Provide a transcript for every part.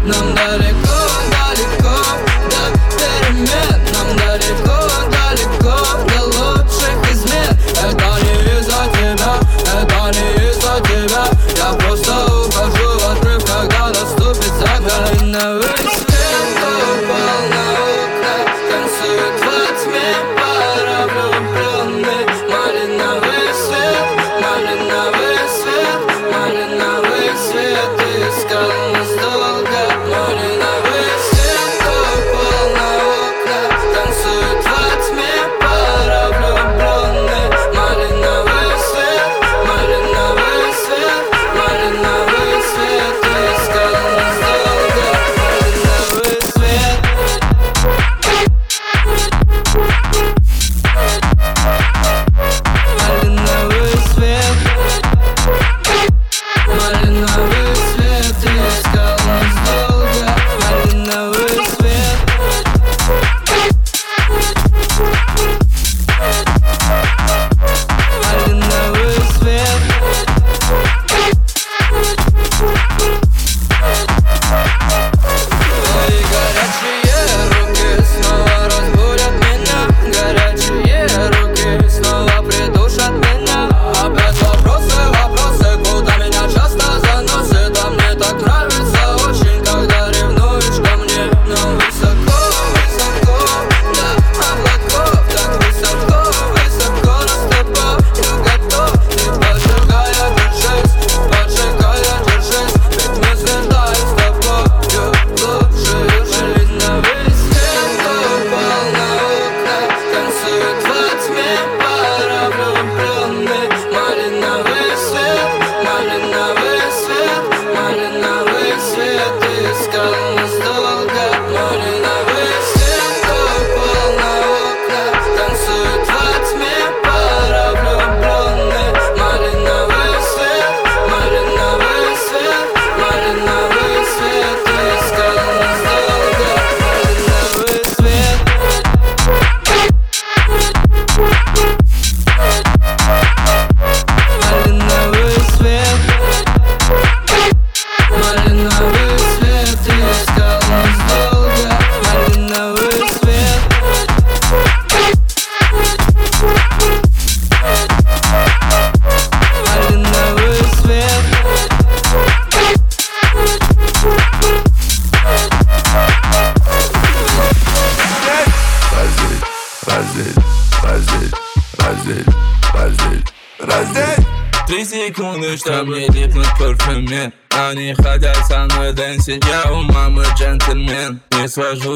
чтобы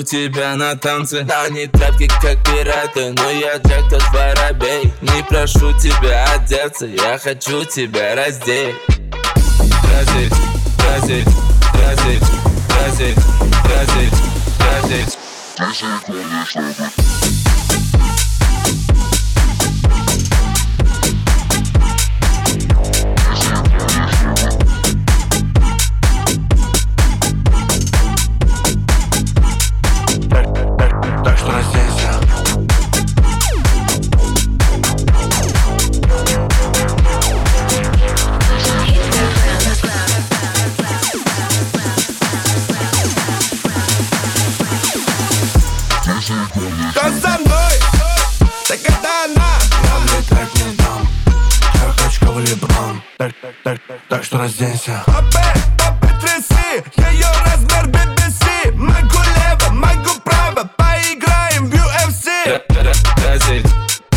Тебя на танцы. Они тряпки как пираты, но я Джек тот воробей. Не прошу тебя одеться, я хочу тебя раздеть Раздеть, раздеть, раздеть, раздеть, раздеть, раздеть Раздеть, разденься Опять, опять тряси, ее размер BBC Могу лево, могу право, поиграем в UFC Разить,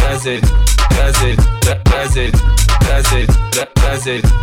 разить, разить, разить, разить, разить Три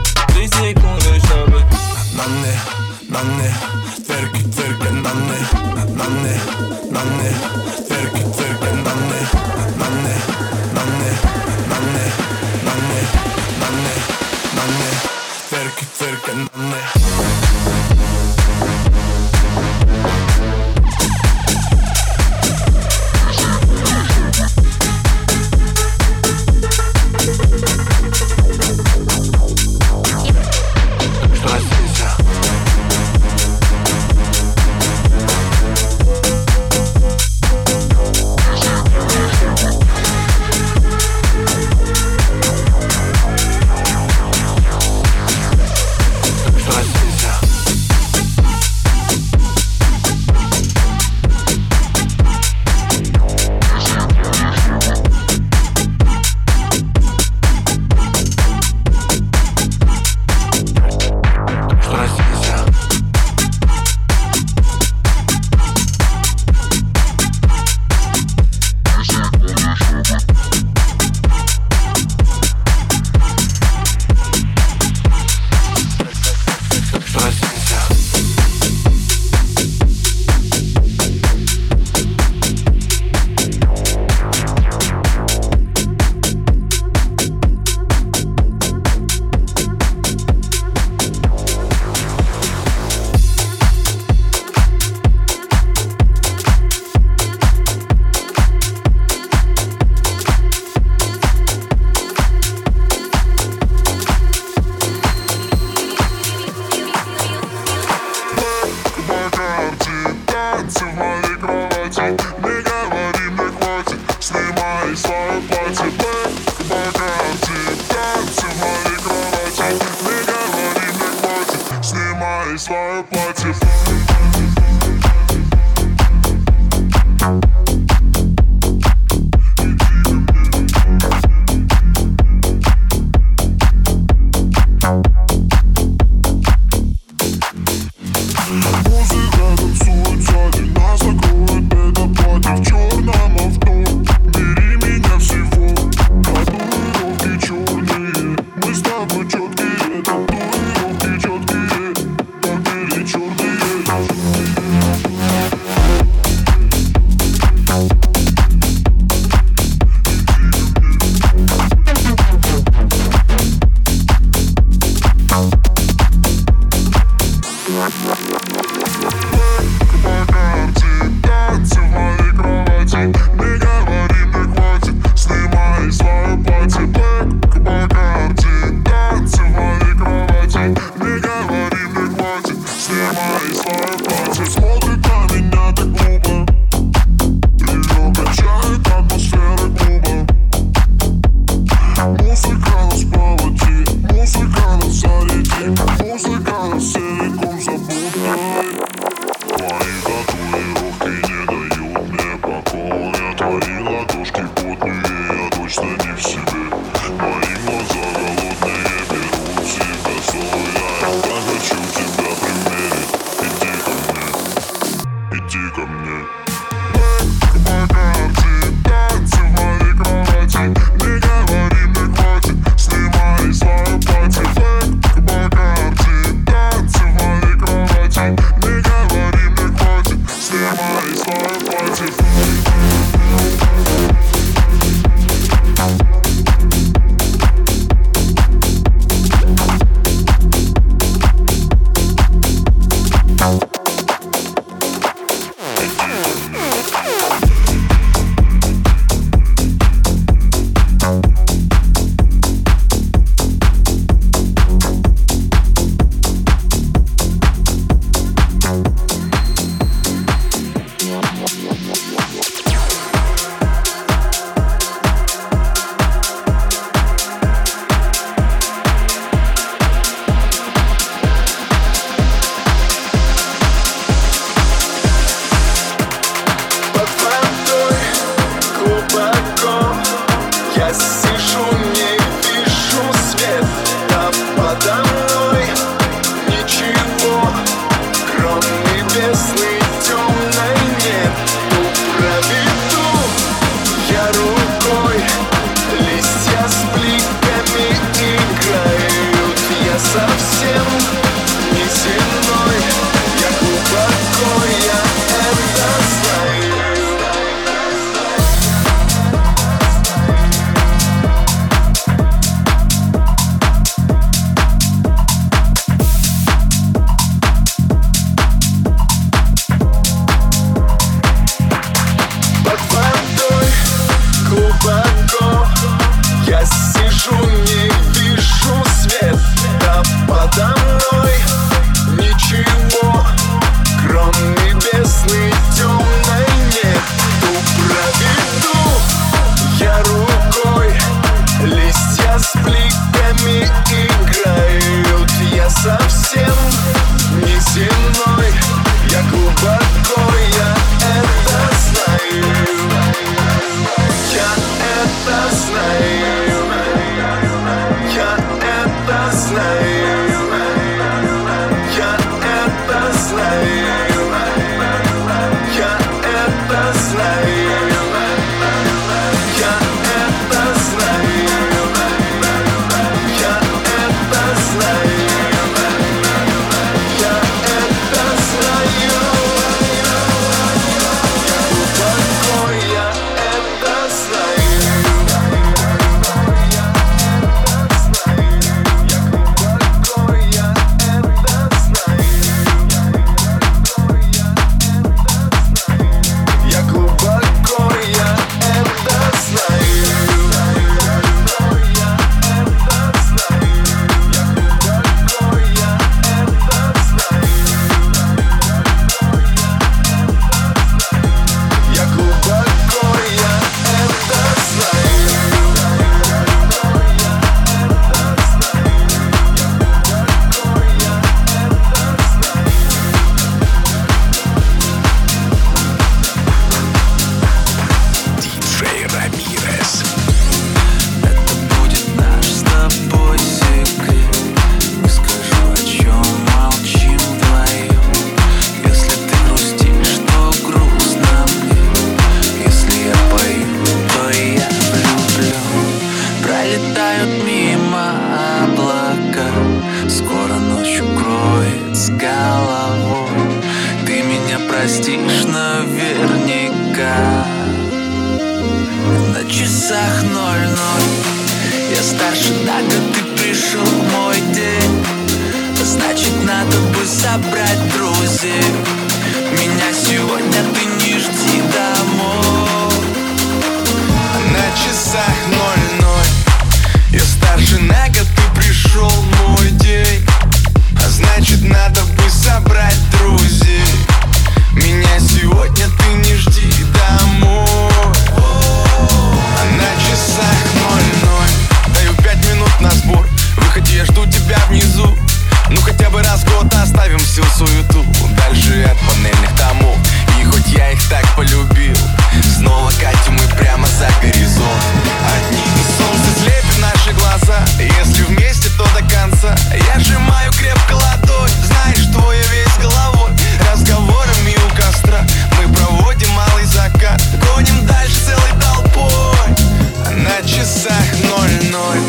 ноль ноль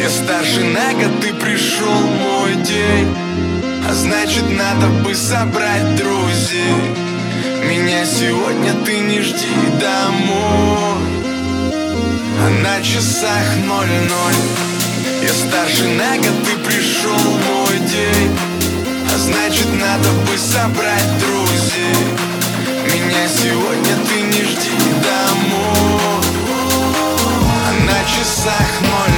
Я старше на год, ты пришел мой день. А значит надо бы собрать друзей. Меня сегодня ты не жди домой. А на часах ноль ноль. Я старше на год, ты пришел мой день. А значит надо бы собрать друзей. Меня сегодня ты не жди домой часах ноль.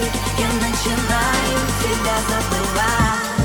Я начинаю тебя забывать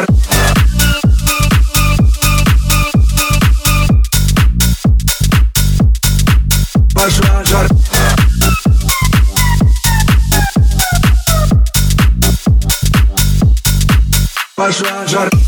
пошла жар Пошла жар Пошла жар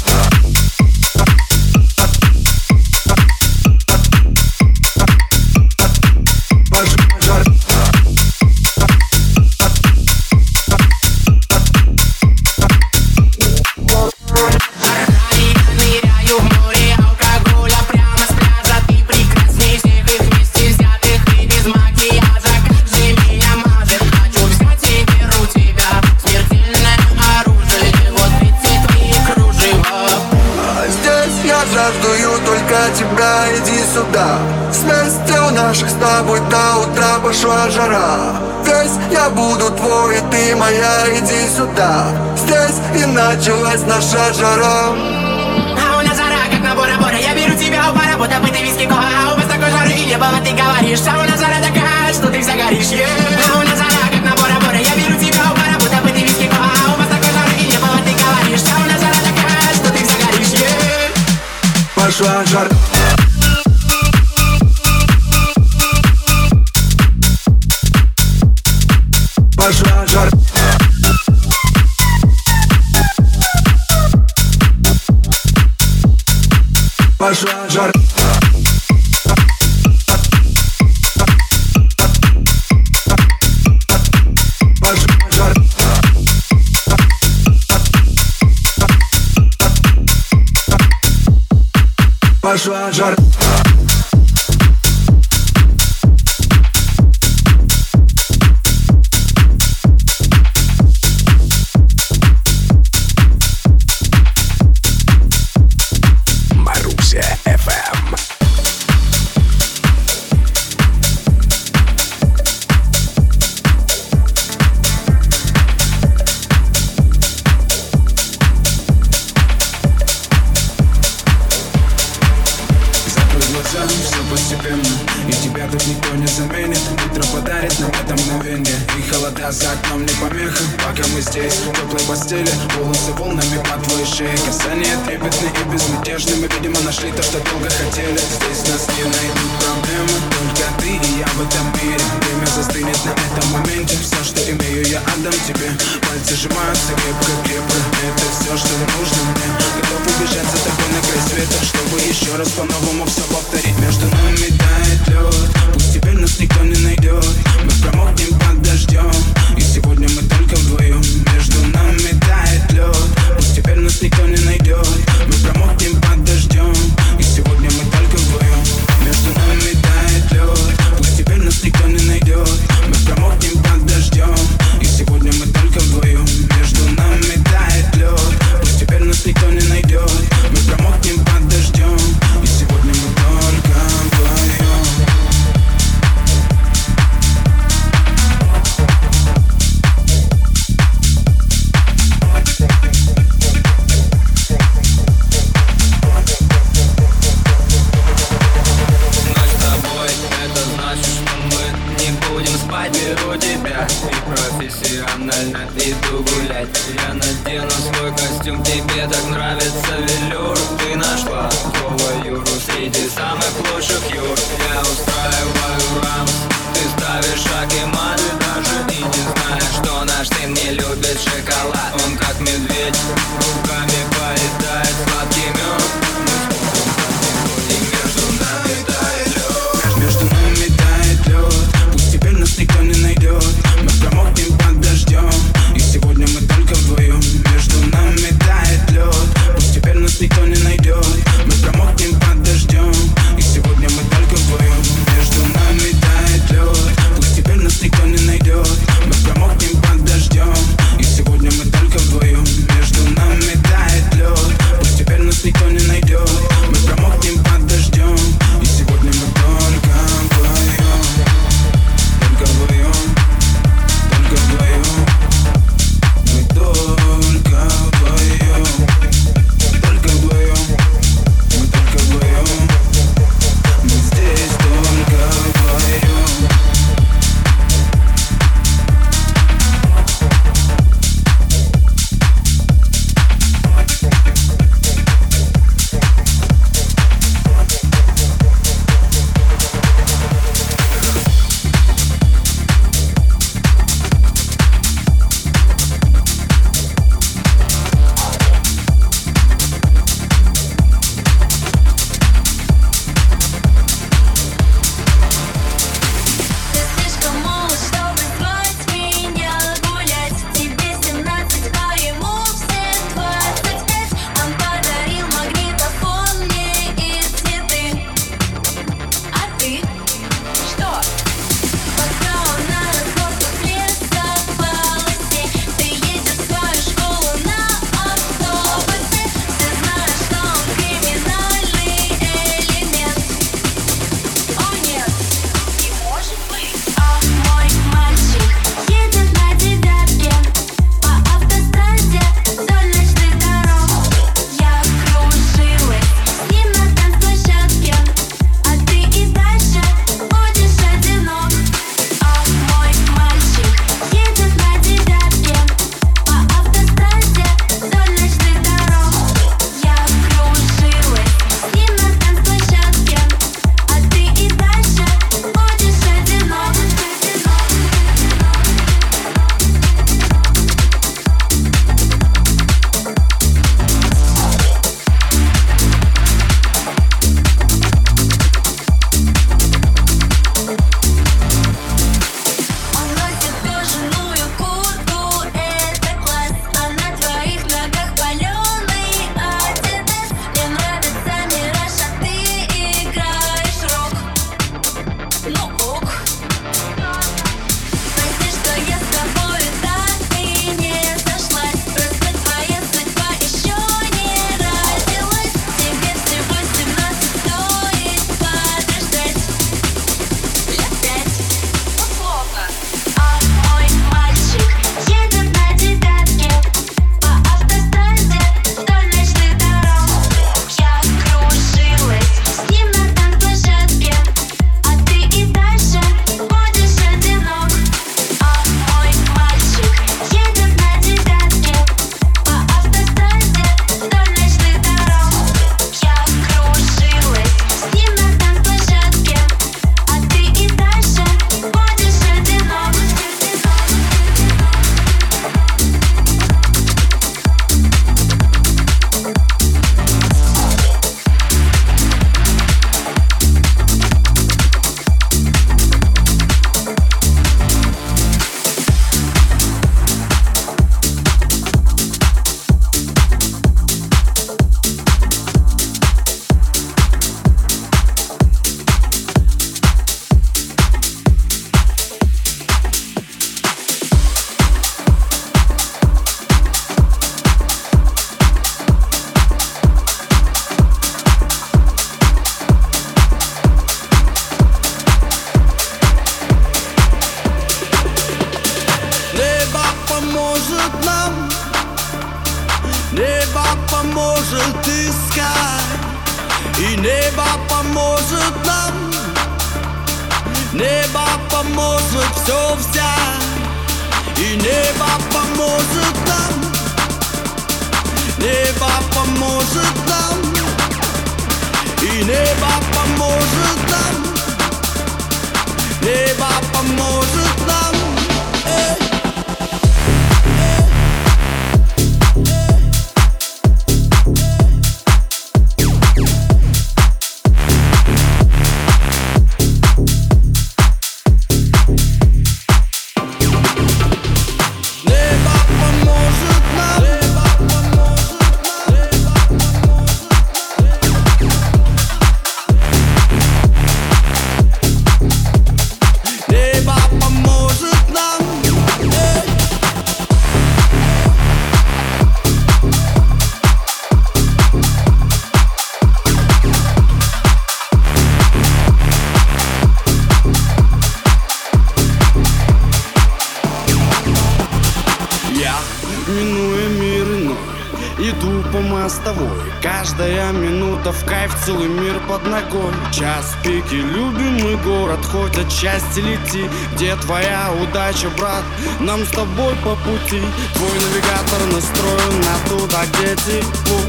целый мир под ногой. Час пики, любимый город Хоть отчасти лети. Где твоя удача, брат? Нам с тобой по пути. Твой навигатор настроен на туда, где тепло.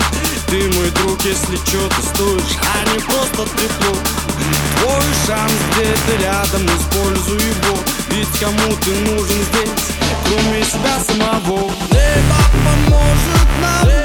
Ты мой друг, если что, ты стоишь А не просто тепло Твой шанс где-то рядом, используй его Ведь кому ты нужен здесь, кроме себя самого? Небо поможет нам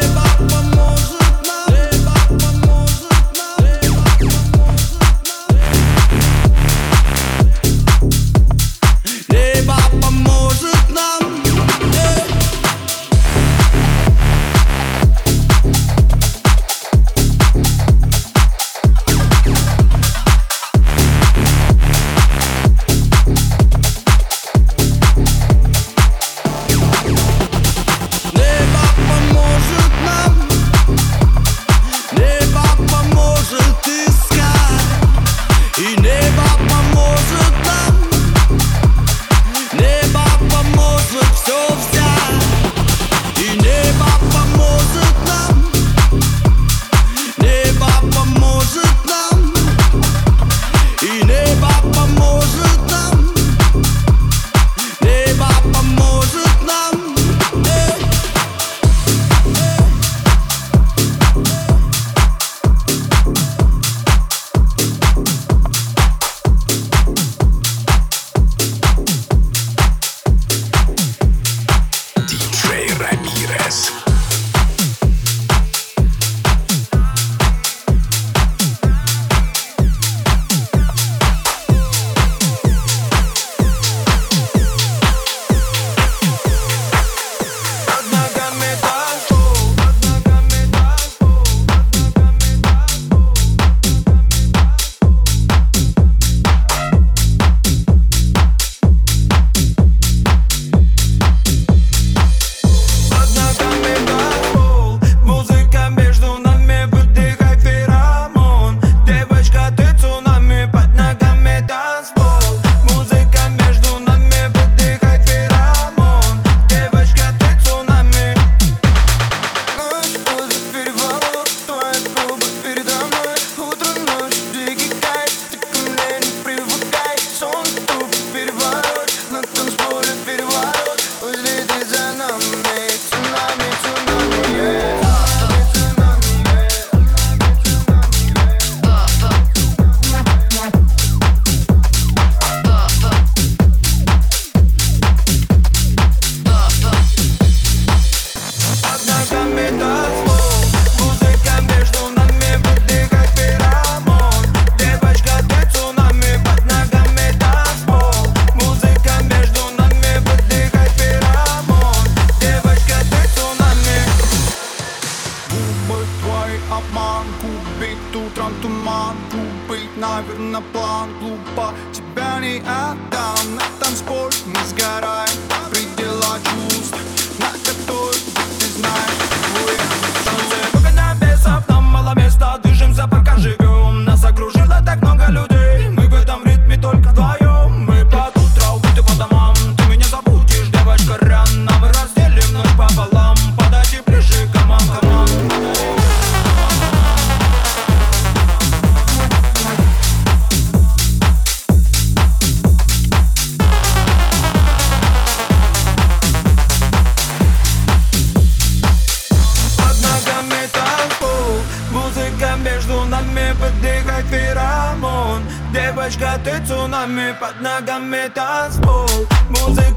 ты цунами под ногами танцпол Музыка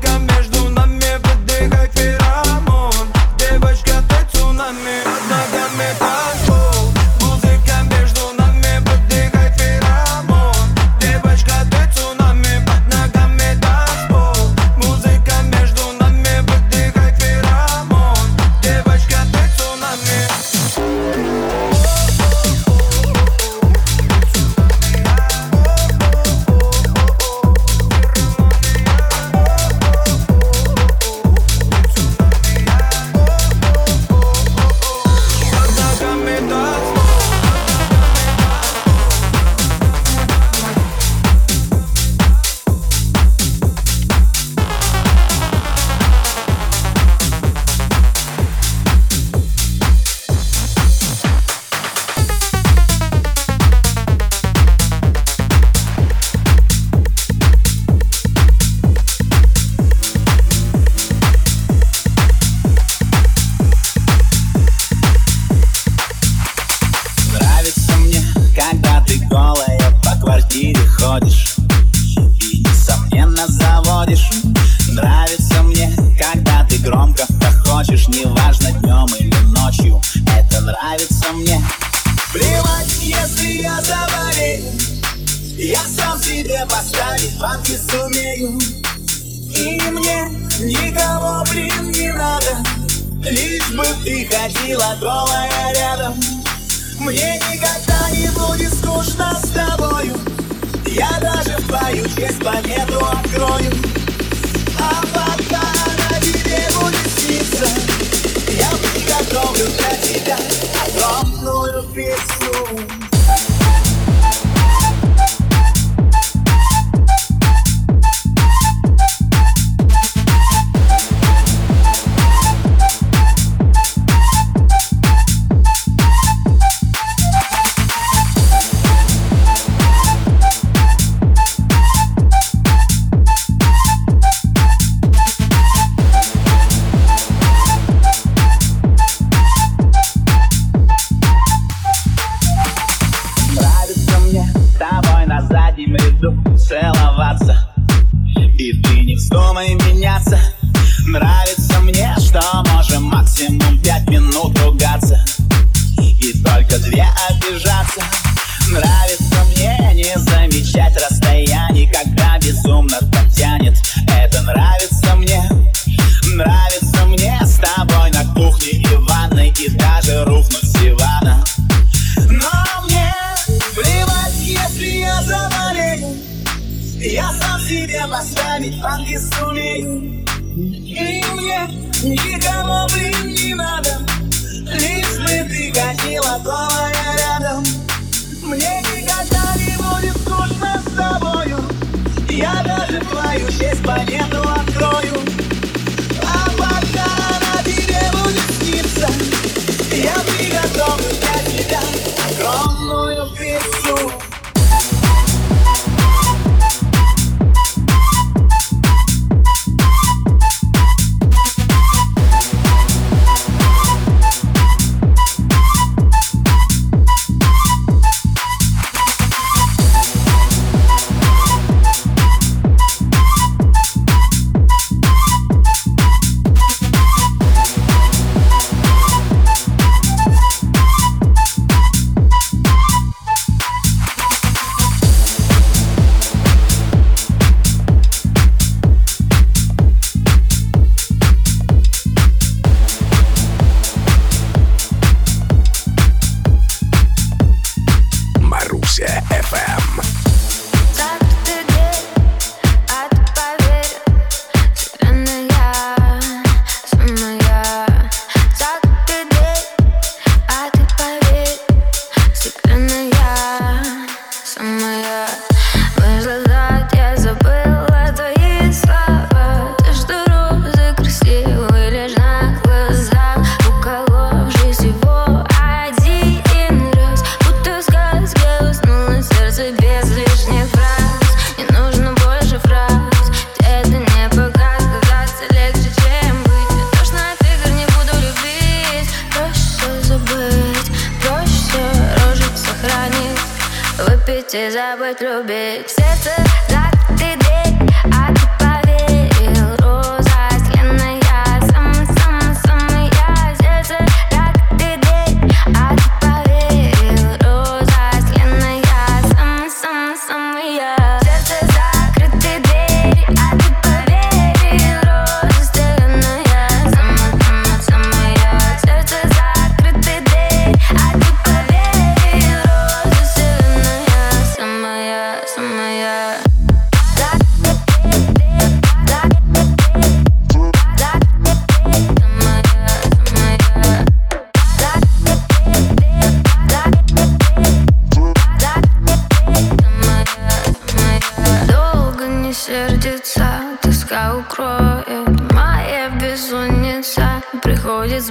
Здесь планету откроем. А пока на тебе будет сниться Я приготовлю для тебя Огромную песню.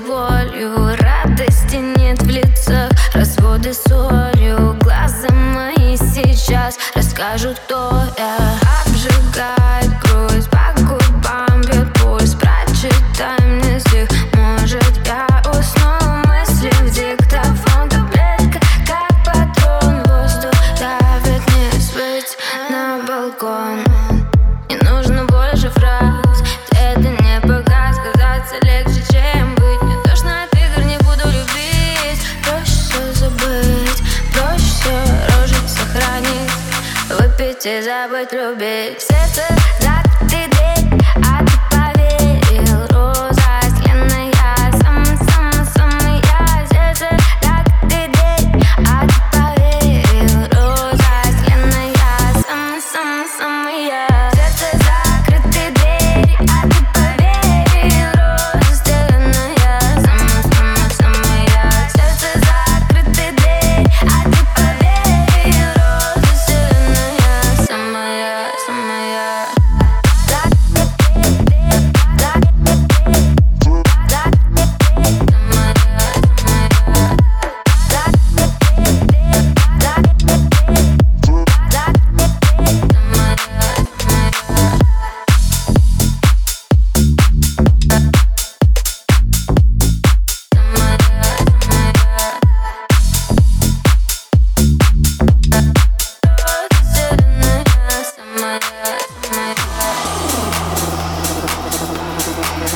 болью. Радости нет в лицах Разводы солью. Глаза мои сейчас Расскажут то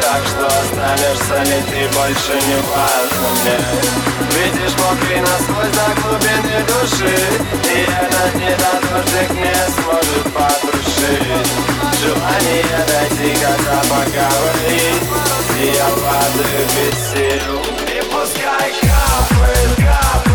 Так что останешься ли ты больше не важно мне. Видишь мокрый насквозь до глубины души И этот недодождик не сможет подрушить Желание дойти как поговорить И я воды без сил. И пускай капает, капает.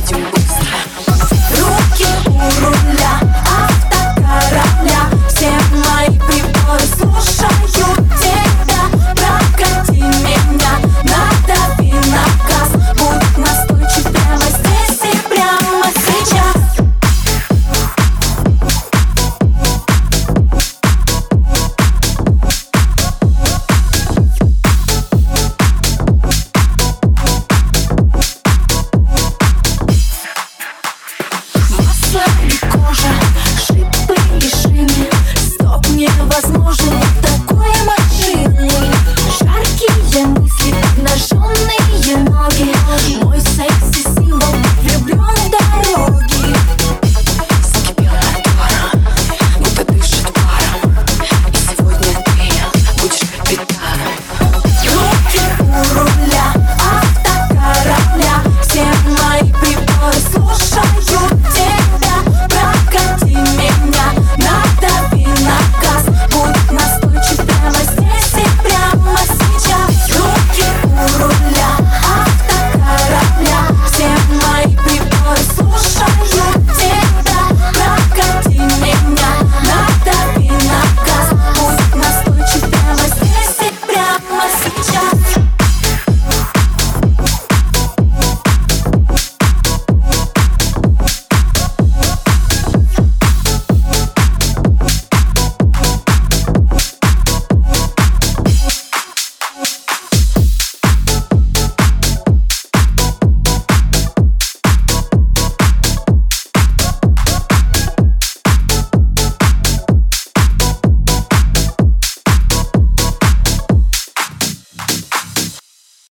to